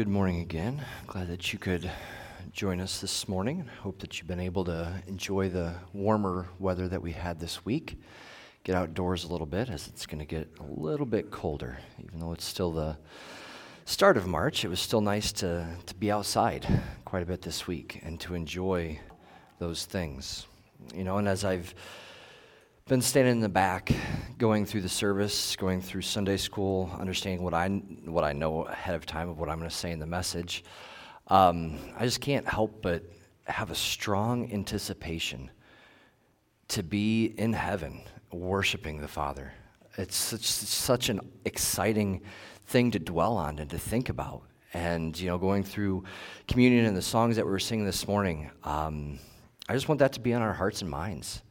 good morning again. Glad that you could join us this morning. Hope that you've been able to enjoy the warmer weather that we had this week. Get outdoors a little bit as it's going to get a little bit colder. Even though it's still the start of March, it was still nice to, to be outside quite a bit this week and to enjoy those things. You know, and as I've been standing in the back, going through the service, going through Sunday school, understanding what I what I know ahead of time of what I'm going to say in the message. Um, I just can't help but have a strong anticipation to be in heaven, worshiping the Father. It's such, such an exciting thing to dwell on and to think about. And you know, going through communion and the songs that we were singing this morning, um, I just want that to be on our hearts and minds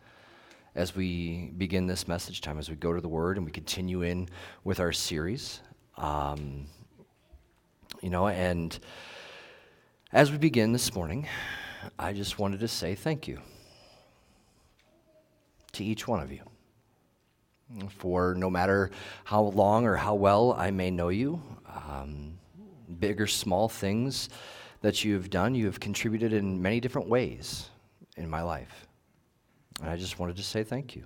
as we begin this message time, as we go to the Word and we continue in with our series. Um, you know, and as we begin this morning, I just wanted to say thank you to each one of you. For no matter how long or how well I may know you, um, big or small things that you have done, you have contributed in many different ways in my life. And I just wanted to say thank you.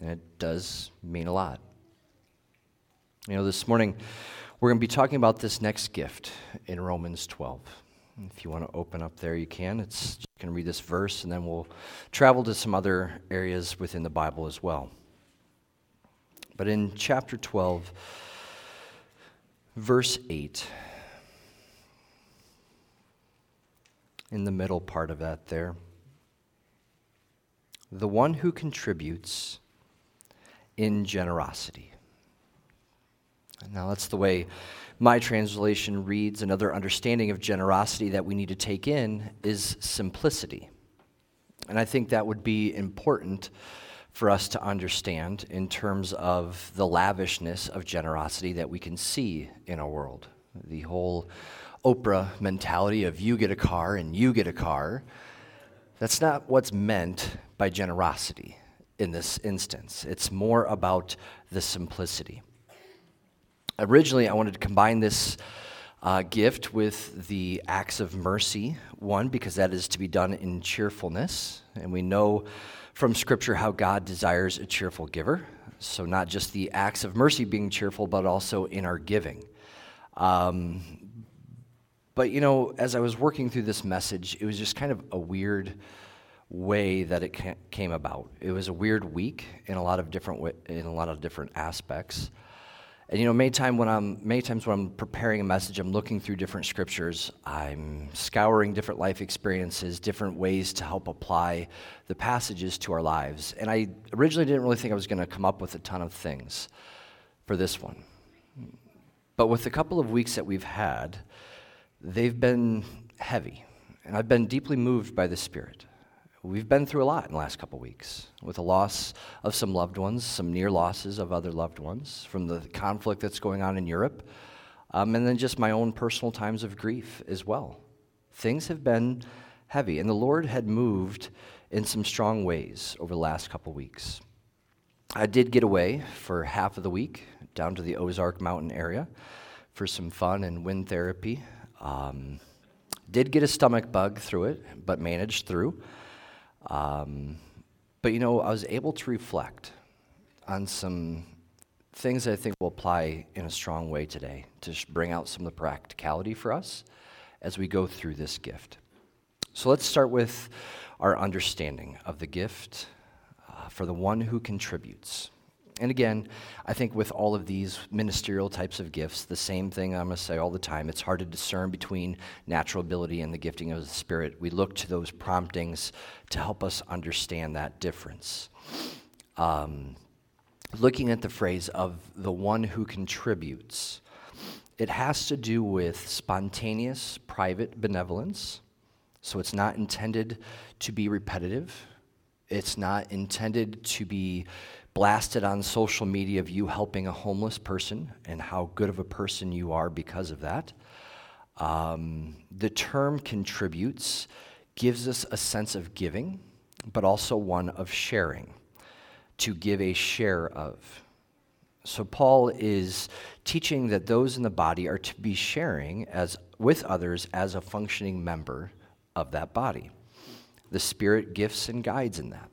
And it does mean a lot. You know, this morning we're going to be talking about this next gift in Romans 12. If you want to open up there, you can. It's just going to read this verse, and then we'll travel to some other areas within the Bible as well. But in chapter 12, verse 8, in the middle part of that there, the one who contributes in generosity. Now, that's the way my translation reads. Another understanding of generosity that we need to take in is simplicity. And I think that would be important for us to understand in terms of the lavishness of generosity that we can see in our world. The whole Oprah mentality of you get a car and you get a car. That's not what's meant by generosity in this instance. It's more about the simplicity. Originally, I wanted to combine this uh, gift with the acts of mercy one, because that is to be done in cheerfulness. And we know from Scripture how God desires a cheerful giver. So, not just the acts of mercy being cheerful, but also in our giving. Um, but, you know, as I was working through this message, it was just kind of a weird way that it came about. It was a weird week in a lot of different in a lot of different aspects. And you know, many time when I'm many times when I'm preparing a message, I'm looking through different scriptures. I'm scouring different life experiences, different ways to help apply the passages to our lives. And I originally didn't really think I was going to come up with a ton of things for this one. But with the couple of weeks that we've had, they've been heavy, and I've been deeply moved by the Spirit. We've been through a lot in the last couple weeks with the loss of some loved ones, some near losses of other loved ones from the conflict that's going on in Europe, um, and then just my own personal times of grief as well. Things have been heavy, and the Lord had moved in some strong ways over the last couple weeks. I did get away for half of the week down to the Ozark Mountain area for some fun and wind therapy. Um, did get a stomach bug through it, but managed through. Um, but you know, I was able to reflect on some things I think will apply in a strong way today to bring out some of the practicality for us as we go through this gift. So let's start with our understanding of the gift uh, for the one who contributes. And again, I think with all of these ministerial types of gifts, the same thing I'm going to say all the time it's hard to discern between natural ability and the gifting of the Spirit. We look to those promptings to help us understand that difference. Um, looking at the phrase of the one who contributes, it has to do with spontaneous private benevolence. So it's not intended to be repetitive, it's not intended to be blasted on social media of you helping a homeless person and how good of a person you are because of that. Um, the term contributes gives us a sense of giving, but also one of sharing, to give a share of. So Paul is teaching that those in the body are to be sharing as with others as a functioning member of that body. The Spirit gifts and guides in that.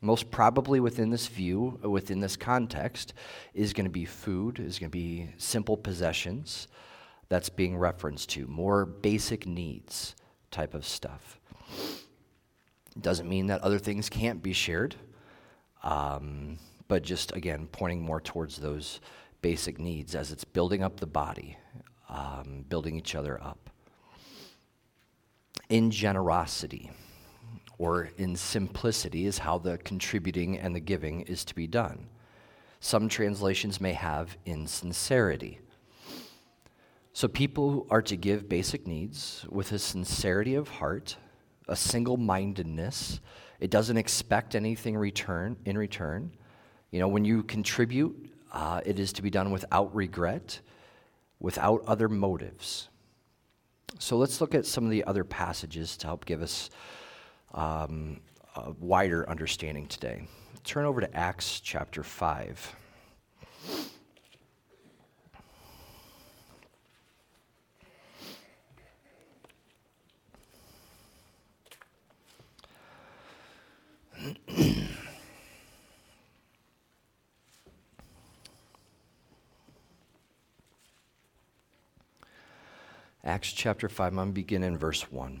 Most probably within this view, within this context, is going to be food, is going to be simple possessions that's being referenced to, more basic needs type of stuff. Doesn't mean that other things can't be shared, um, but just again, pointing more towards those basic needs as it's building up the body, um, building each other up. In generosity or in simplicity is how the contributing and the giving is to be done. Some translations may have in sincerity. So people are to give basic needs with a sincerity of heart, a single mindedness. It doesn't expect anything return in return. You know, when you contribute, uh, it is to be done without regret, without other motives. So let's look at some of the other passages to help give us um, a wider understanding today. Turn over to Acts chapter 5. Acts chapter 5, I'm going to begin in verse 1.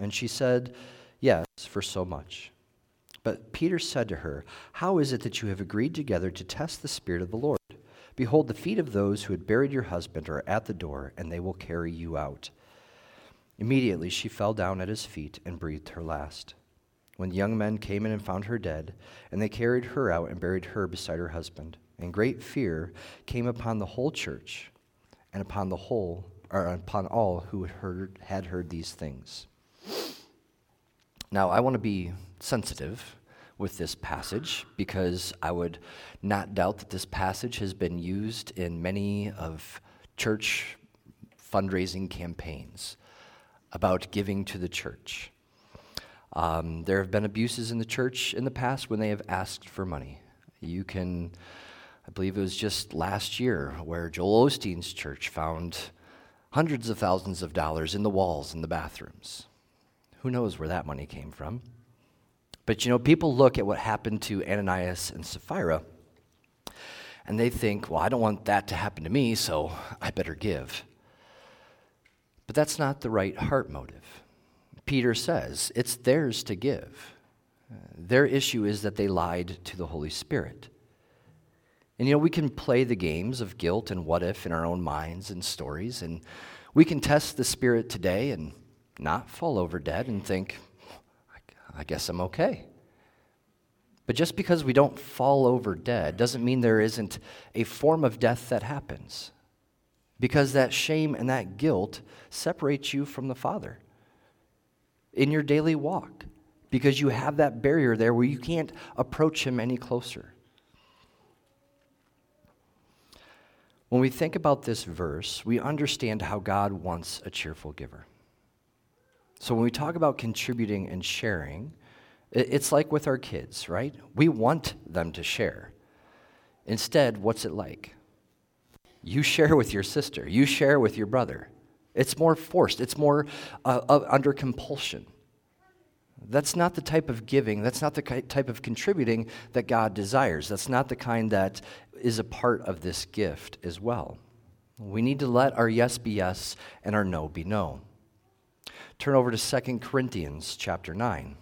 And she said, Yes, for so much. But Peter said to her, How is it that you have agreed together to test the Spirit of the Lord? Behold, the feet of those who had buried your husband are at the door, and they will carry you out. Immediately she fell down at his feet and breathed her last. When the young men came in and found her dead, and they carried her out and buried her beside her husband, and great fear came upon the whole church and upon the whole or upon all who had heard, had heard these things. Now, I want to be sensitive with this passage because I would not doubt that this passage has been used in many of church fundraising campaigns about giving to the church. Um, there have been abuses in the church in the past when they have asked for money. You can, I believe it was just last year where Joel Osteen's church found hundreds of thousands of dollars in the walls in the bathrooms. Who knows where that money came from? But you know, people look at what happened to Ananias and Sapphira and they think, well, I don't want that to happen to me, so I better give. But that's not the right heart motive. Peter says it's theirs to give. Their issue is that they lied to the Holy Spirit. And you know, we can play the games of guilt and what if in our own minds and stories, and we can test the Spirit today and not fall over dead and think, I guess I'm okay. But just because we don't fall over dead doesn't mean there isn't a form of death that happens. Because that shame and that guilt separates you from the Father in your daily walk. Because you have that barrier there where you can't approach Him any closer. When we think about this verse, we understand how God wants a cheerful giver. So when we talk about contributing and sharing, it's like with our kids, right? We want them to share. Instead, what's it like? You share with your sister, you share with your brother. It's more forced, it's more uh, uh, under compulsion. That's not the type of giving, that's not the type of contributing that God desires. That's not the kind that is a part of this gift as well. We need to let our yes be yes and our no be no. Turn over to 2 Corinthians chapter 9.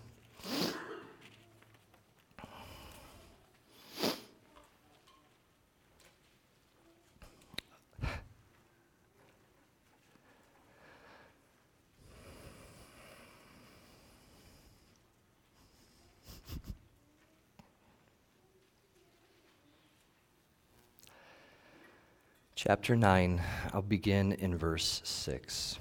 Chapter 9, I'll begin in verse 6.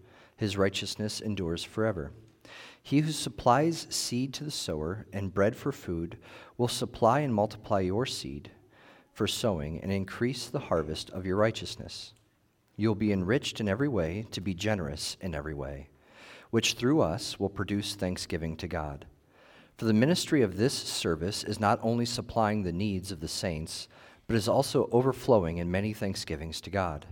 His righteousness endures forever. He who supplies seed to the sower and bread for food will supply and multiply your seed for sowing and increase the harvest of your righteousness. You'll be enriched in every way to be generous in every way which through us will produce thanksgiving to God. For the ministry of this service is not only supplying the needs of the saints, but is also overflowing in many thanksgivings to God.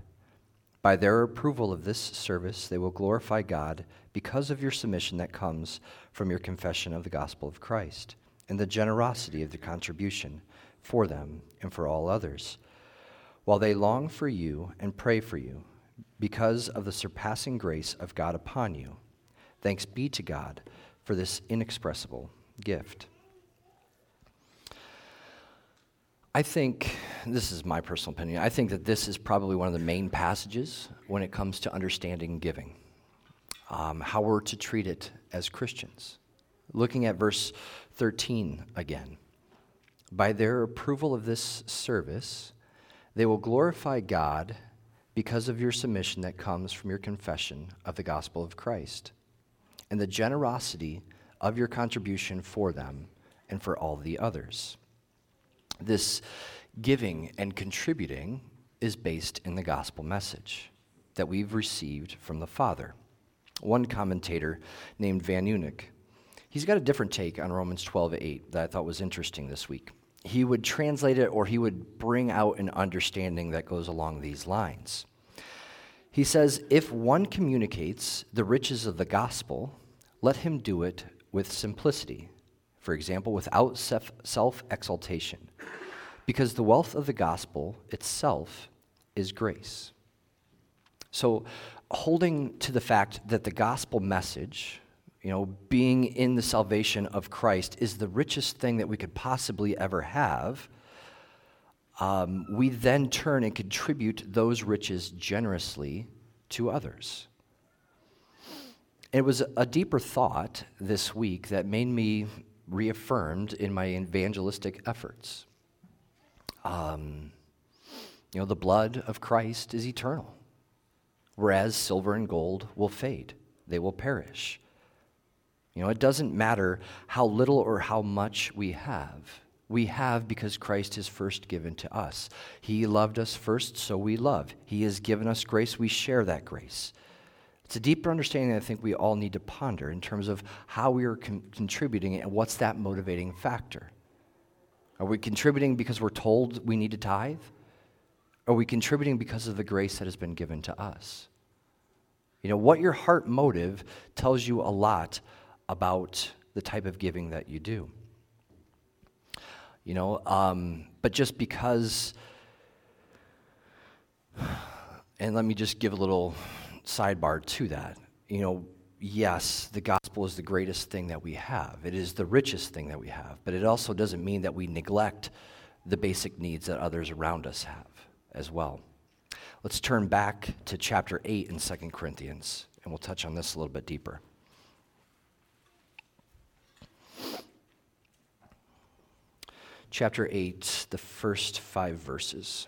By their approval of this service, they will glorify God because of your submission that comes from your confession of the gospel of Christ and the generosity of the contribution for them and for all others, while they long for you and pray for you because of the surpassing grace of God upon you. Thanks be to God for this inexpressible gift. I think, this is my personal opinion, I think that this is probably one of the main passages when it comes to understanding giving, um, how we're to treat it as Christians. Looking at verse 13 again. By their approval of this service, they will glorify God because of your submission that comes from your confession of the gospel of Christ and the generosity of your contribution for them and for all the others. This giving and contributing is based in the gospel message that we've received from the Father. One commentator named Van Eunuch, he's got a different take on Romans 12 8 that I thought was interesting this week. He would translate it or he would bring out an understanding that goes along these lines. He says, If one communicates the riches of the gospel, let him do it with simplicity, for example, without self exaltation, because the wealth of the gospel itself is grace. So, holding to the fact that the gospel message, you know, being in the salvation of Christ is the richest thing that we could possibly ever have, um, we then turn and contribute those riches generously to others. It was a deeper thought this week that made me reaffirmed in my evangelistic efforts. Um, you know, the blood of Christ is eternal, whereas silver and gold will fade, they will perish. You know, it doesn't matter how little or how much we have. We have because Christ has first given to us. He loved us first, so we love. He has given us grace, we share that grace. It's a deeper understanding I think we all need to ponder in terms of how we are con- contributing and what's that motivating factor. Are we contributing because we're told we need to tithe? Are we contributing because of the grace that has been given to us? You know, what your heart motive tells you a lot about the type of giving that you do. You know, um, but just because, and let me just give a little sidebar to that. You know, yes, the gospel is the greatest thing that we have, it is the richest thing that we have, but it also doesn't mean that we neglect the basic needs that others around us have as well. Let's turn back to chapter 8 in 2 Corinthians, and we'll touch on this a little bit deeper. Chapter 8, the first five verses.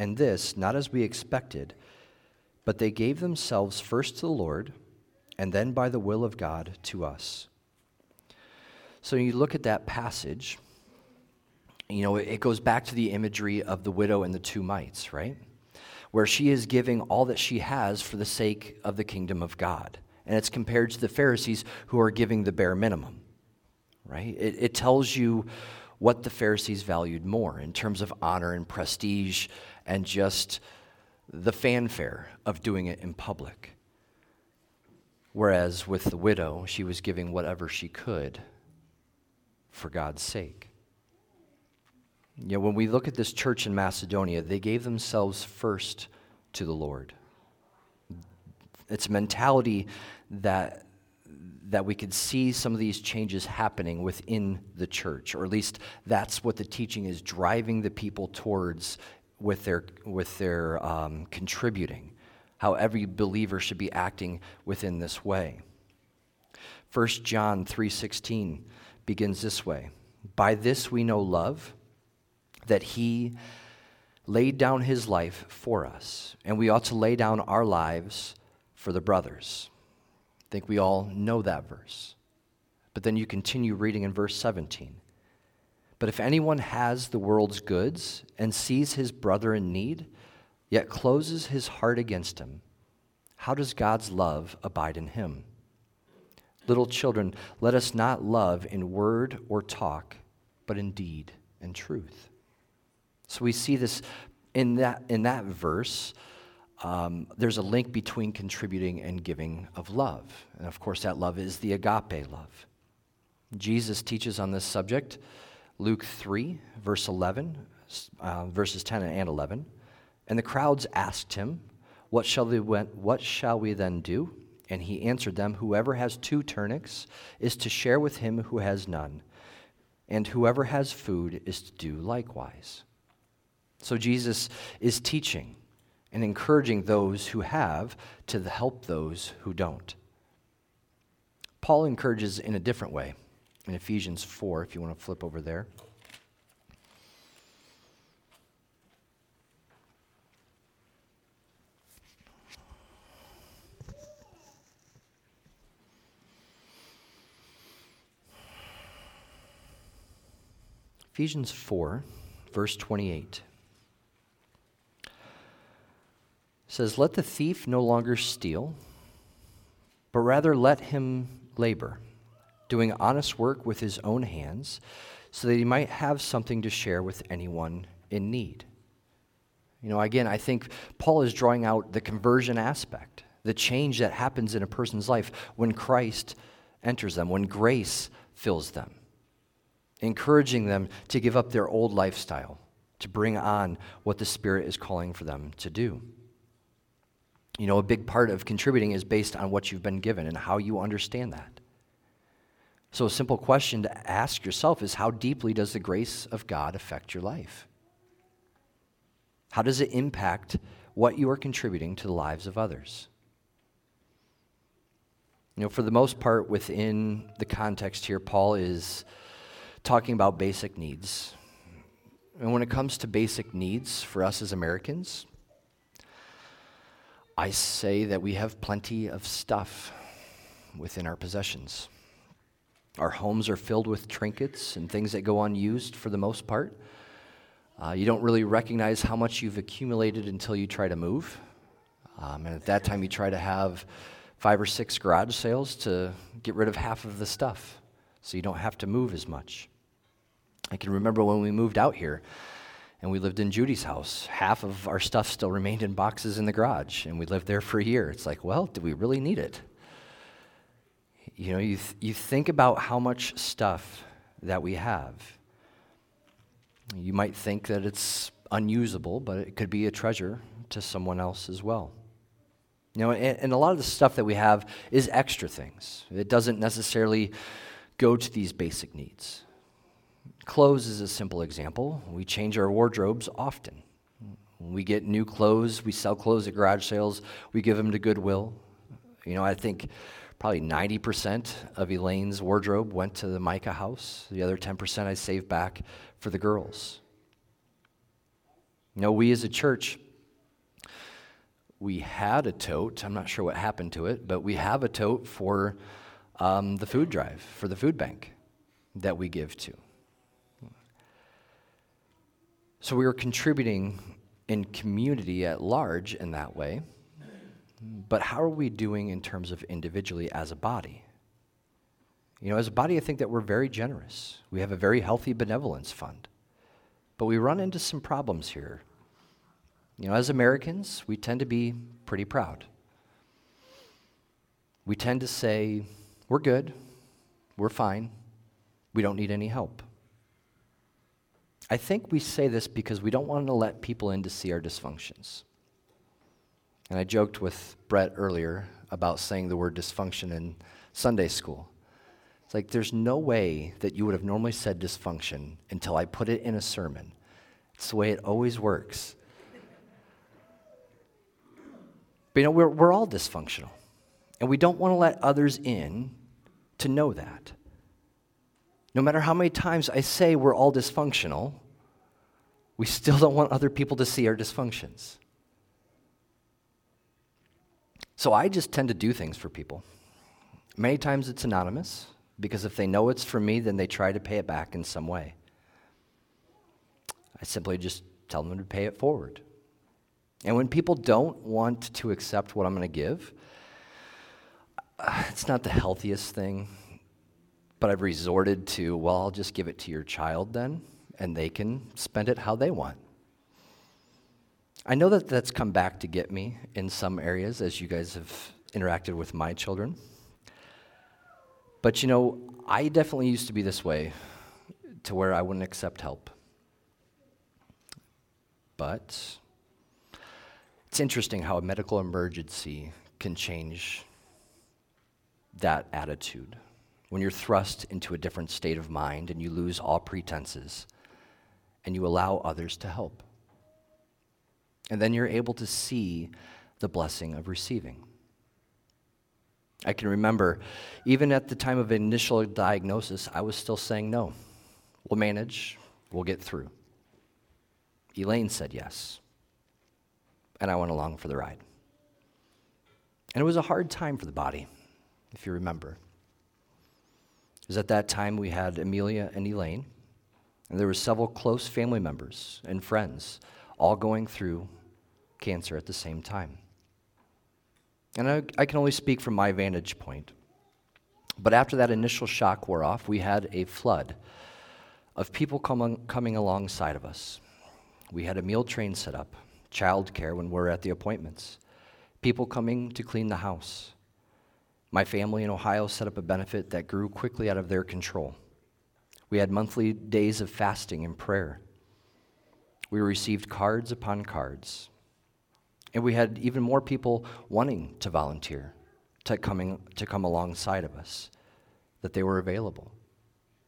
And this, not as we expected, but they gave themselves first to the Lord, and then by the will of God to us. So you look at that passage, you know, it goes back to the imagery of the widow and the two mites, right? Where she is giving all that she has for the sake of the kingdom of God. And it's compared to the Pharisees who are giving the bare minimum, right? It, it tells you what the Pharisees valued more in terms of honor and prestige and just the fanfare of doing it in public. Whereas with the widow, she was giving whatever she could for God's sake. You know, when we look at this church in Macedonia, they gave themselves first to the Lord. It's a mentality that, that we could see some of these changes happening within the church, or at least that's what the teaching is driving the people towards with their, with their um, contributing, how every believer should be acting within this way. 1 John 3:16 begins this way. By this we know love, that he laid down his life for us, and we ought to lay down our lives for the brothers. I think we all know that verse. But then you continue reading in verse 17. But if anyone has the world's goods and sees his brother in need, yet closes his heart against him, how does God's love abide in him? Little children, let us not love in word or talk, but in deed and truth. So we see this in that, in that verse. Um, there's a link between contributing and giving of love. And of course, that love is the agape love. Jesus teaches on this subject Luke 3, verse 11, uh, verses 10 and 11. And the crowds asked him, what shall, we, what shall we then do? And he answered them, Whoever has two tunics is to share with him who has none, and whoever has food is to do likewise. So Jesus is teaching and encouraging those who have to help those who don't. Paul encourages in a different way in Ephesians 4, if you want to flip over there. Ephesians 4, verse 28 says, Let the thief no longer steal, but rather let him labor doing honest work with his own hands, so that he might have something to share with anyone in need. You know, again, I think Paul is drawing out the conversion aspect, the change that happens in a person's life when Christ enters them, when grace fills them, encouraging them to give up their old lifestyle, to bring on what the Spirit is calling for them to do. You know, a big part of contributing is based on what you've been given and how you understand that. So, a simple question to ask yourself is how deeply does the grace of God affect your life? How does it impact what you are contributing to the lives of others? You know, for the most part, within the context here, Paul is talking about basic needs. And when it comes to basic needs for us as Americans, I say that we have plenty of stuff within our possessions. Our homes are filled with trinkets and things that go unused for the most part. Uh, you don't really recognize how much you've accumulated until you try to move. Um, and at that time, you try to have five or six garage sales to get rid of half of the stuff so you don't have to move as much. I can remember when we moved out here and we lived in Judy's house. Half of our stuff still remained in boxes in the garage, and we lived there for a year. It's like, well, do we really need it? You know, you, th- you think about how much stuff that we have. You might think that it's unusable, but it could be a treasure to someone else as well. You know, and, and, a lot of the stuff that we have is extra things. It doesn't necessarily go to these basic needs. Clothes is a simple example. We change our wardrobes often. We get new clothes, we sell clothes at garage sales, we give them to Goodwill. You know, I think probably 90% of Elaine's wardrobe went to the Micah house. The other 10% I saved back for the girls. You know, we as a church, we had a tote. I'm not sure what happened to it, but we have a tote for um, the food drive, for the food bank that we give to. So we were contributing in community at large in that way. But how are we doing in terms of individually as a body? You know, as a body, I think that we're very generous. We have a very healthy benevolence fund. But we run into some problems here. You know, as Americans, we tend to be pretty proud. We tend to say, we're good, we're fine, we don't need any help. I think we say this because we don't want to let people in to see our dysfunctions. And I joked with Brett earlier about saying the word dysfunction in Sunday school. It's like there's no way that you would have normally said dysfunction until I put it in a sermon. It's the way it always works. But you know, we're, we're all dysfunctional. And we don't want to let others in to know that. No matter how many times I say we're all dysfunctional, we still don't want other people to see our dysfunctions. So I just tend to do things for people. Many times it's anonymous because if they know it's for me, then they try to pay it back in some way. I simply just tell them to pay it forward. And when people don't want to accept what I'm going to give, it's not the healthiest thing, but I've resorted to, well, I'll just give it to your child then, and they can spend it how they want. I know that that's come back to get me in some areas as you guys have interacted with my children. But you know, I definitely used to be this way to where I wouldn't accept help. But it's interesting how a medical emergency can change that attitude. When you're thrust into a different state of mind and you lose all pretenses and you allow others to help. And then you're able to see the blessing of receiving. I can remember, even at the time of initial diagnosis, I was still saying no. We'll manage, we'll get through. Elaine said yes, and I went along for the ride. And it was a hard time for the body, if you remember. It was at that time we had Amelia and Elaine, and there were several close family members and friends all going through cancer at the same time. And I, I, can only speak from my vantage point. But after that initial shock wore off, we had a flood of people coming, coming alongside of us. We had a meal train set up, childcare when we we're at the appointments, people coming to clean the house. My family in Ohio set up a benefit that grew quickly out of their control. We had monthly days of fasting and prayer. We received cards upon cards. And we had even more people wanting to volunteer, to, coming, to come alongside of us, that they were available.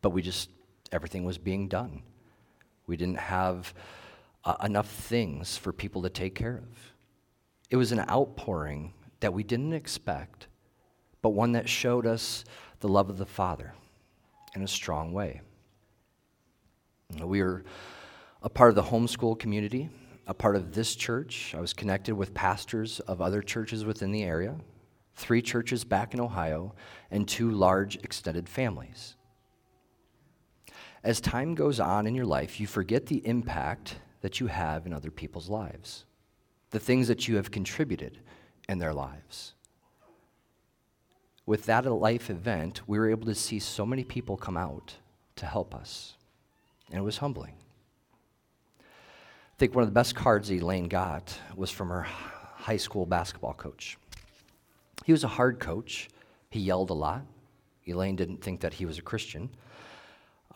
But we just, everything was being done. We didn't have uh, enough things for people to take care of. It was an outpouring that we didn't expect, but one that showed us the love of the Father in a strong way. We were a part of the homeschool community a part of this church. I was connected with pastors of other churches within the area, three churches back in Ohio, and two large extended families. As time goes on in your life, you forget the impact that you have in other people's lives, the things that you have contributed in their lives. With that life event, we were able to see so many people come out to help us, and it was humbling think one of the best cards Elaine got was from her high school basketball coach. He was a hard coach. He yelled a lot. Elaine didn't think that he was a Christian.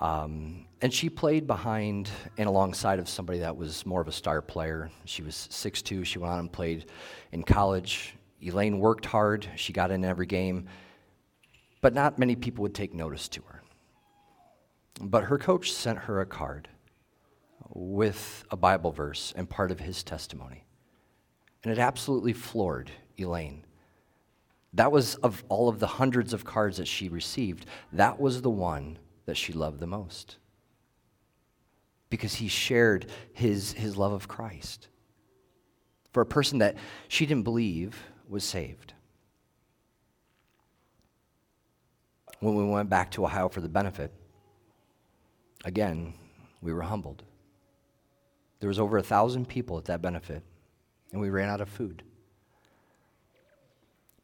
Um, and she played behind and alongside of somebody that was more of a star player. She was 6'2. She went on and played in college. Elaine worked hard. She got in every game. But not many people would take notice to her. But her coach sent her a card with a Bible verse and part of his testimony. And it absolutely floored Elaine. That was of all of the hundreds of cards that she received, that was the one that she loved the most. Because he shared his, his love of Christ for a person that she didn't believe was saved. When we went back to Ohio for the benefit, again, we were humbled. There was over a thousand people at that benefit, and we ran out of food.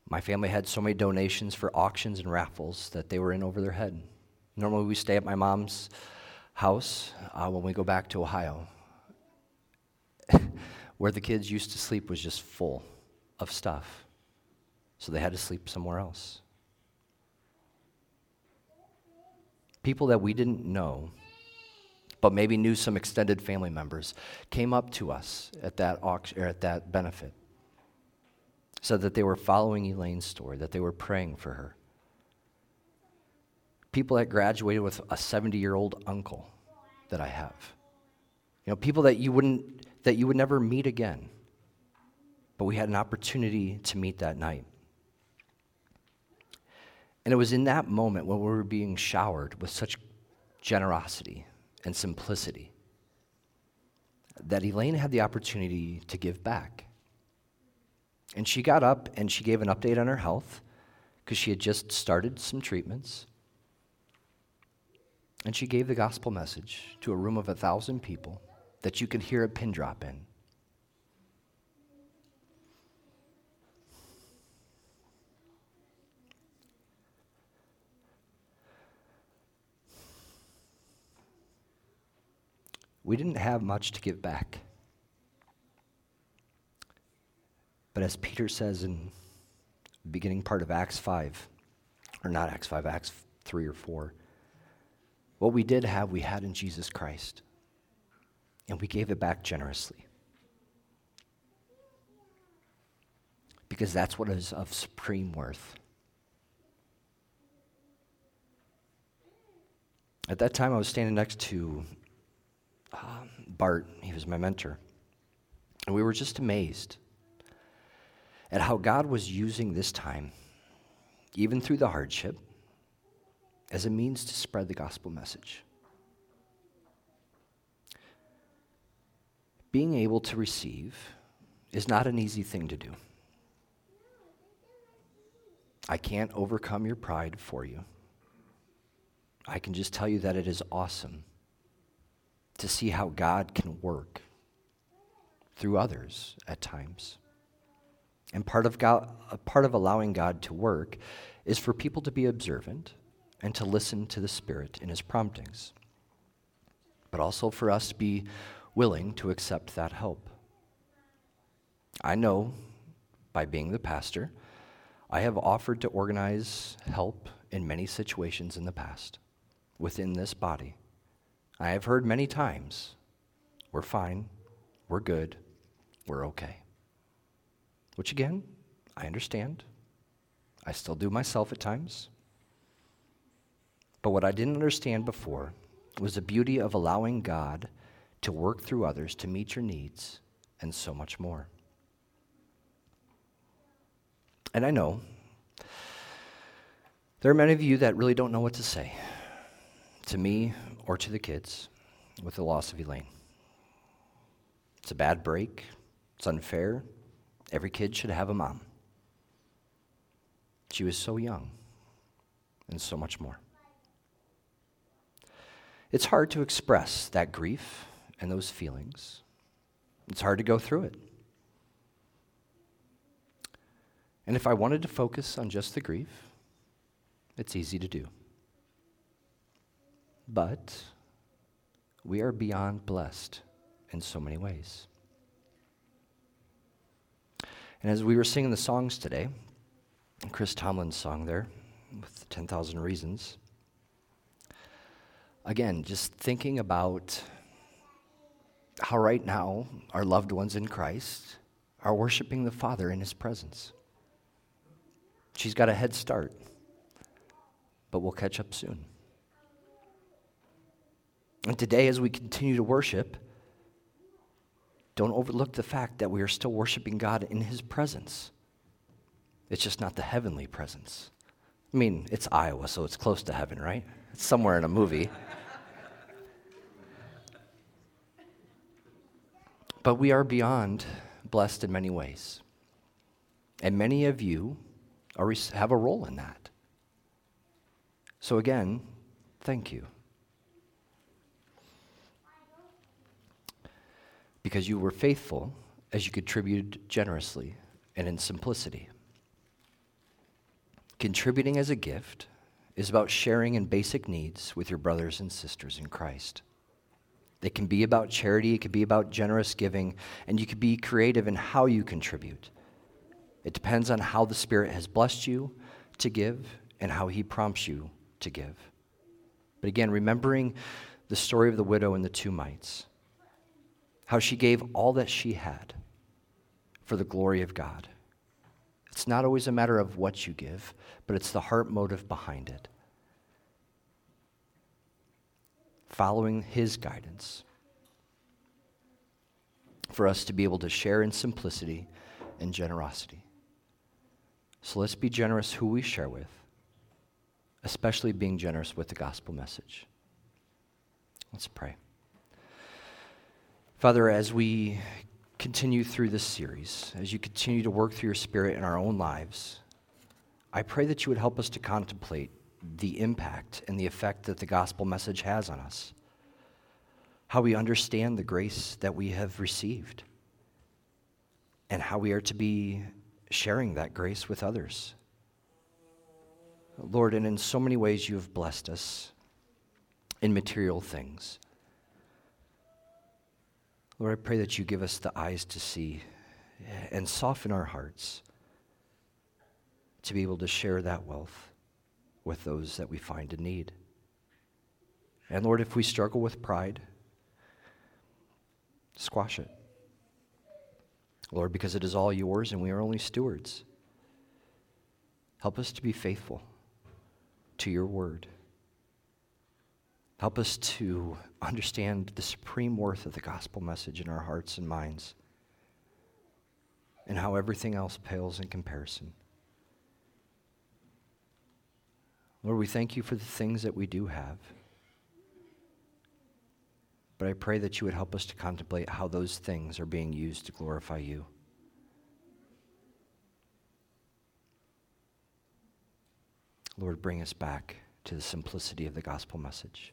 My family had so many donations for auctions and raffles that they were in over their head. Normally, we stay at my mom's house uh, when we go back to Ohio. Where the kids used to sleep was just full of stuff. So they had to sleep somewhere else. People that we didn't know, but maybe knew some extended family members, came up to us at that, auction, or at that benefit. Said that they were following Elaine's story, that they were praying for her people that graduated with a 70 year old uncle that I have. You know, people that you wouldn't that you would never meet again. But we had an opportunity to meet that night. And it was in that moment when we were being showered with such generosity and simplicity that Elaine had the opportunity to give back. And she got up and she gave an update on her health because she had just started some treatments. And she gave the gospel message to a room of a thousand people that you could hear a pin drop in. We didn't have much to give back. But as Peter says in the beginning part of Acts 5, or not Acts 5, Acts 3 or 4, what we did have, we had in Jesus Christ. And we gave it back generously. Because that's what is of supreme worth. At that time, I was standing next to uh, Bart. He was my mentor. And we were just amazed at how God was using this time, even through the hardship as a means to spread the gospel message. Being able to receive is not an easy thing to do. I can't overcome your pride for you. I can just tell you that it is awesome to see how God can work through others at times. And part of, God, part of allowing God to work is for people to be observant and to listen to the Spirit in His promptings, but also for us to be willing to accept that help. I know by being the pastor, I have offered to organize help in many situations in the past within this body. I have heard many times, we're fine, we're good, we're okay. Which again, I understand. I still do myself at times. But what I didn't understand before was the beauty of allowing God to work through others to meet your needs and so much more. And I know there are many of you that really don't know what to say to me or to the kids with the loss of Elaine. It's a bad break, it's unfair. Every kid should have a mom. She was so young and so much more. It's hard to express that grief and those feelings. It's hard to go through it. And if I wanted to focus on just the grief, it's easy to do. But we are beyond blessed in so many ways. And as we were singing the songs today, Chris Tomlin's song there with 10,000 Reasons, Again, just thinking about how right now our loved ones in Christ are worshiping the Father in His presence. She's got a head start, but we'll catch up soon. And today, as we continue to worship, don't overlook the fact that we are still worshiping God in His presence. It's just not the heavenly presence. I mean, it's Iowa, so it's close to heaven, right? It's somewhere in a movie. but we are beyond blessed in many ways. And many of you are, have a role in that. So, again, thank you. Because you were faithful as you contributed generously and in simplicity. Contributing as a gift is about sharing in basic needs with your brothers and sisters in Christ. It can be about charity, it can be about generous giving, and you can be creative in how you contribute. It depends on how the Spirit has blessed you to give and how He prompts you to give. But again, remembering the story of the widow and the two mites, how she gave all that she had for the glory of God. It's not always a matter of what you give, but it's the heart motive behind it. Following His guidance for us to be able to share in simplicity and generosity. So let's be generous who we share with, especially being generous with the gospel message. Let's pray. Father, as we continue through this series, as you continue to work through your spirit in our own lives, I pray that you would help us to contemplate the impact and the effect that the gospel message has on us, how we understand the grace that we have received, and how we are to be sharing that grace with others. Lord, and in so many ways you have blessed us in material things. Lord, I pray that you give us the eyes to see eh, and soften our hearts to be able to share that wealth with those that we find in need. And Lord, if we struggle with pride, squash it. Lord, because it is all yours and we are only stewards. Help us to be faithful to your word. Help us to understand the supreme worth of the gospel message in our hearts and minds and how everything else pales in comparison. Lord, we thank you for the things that we do have. But I pray that you would help us to contemplate how those things are being used to glorify you. Lord, bring us back to the simplicity of the gospel message.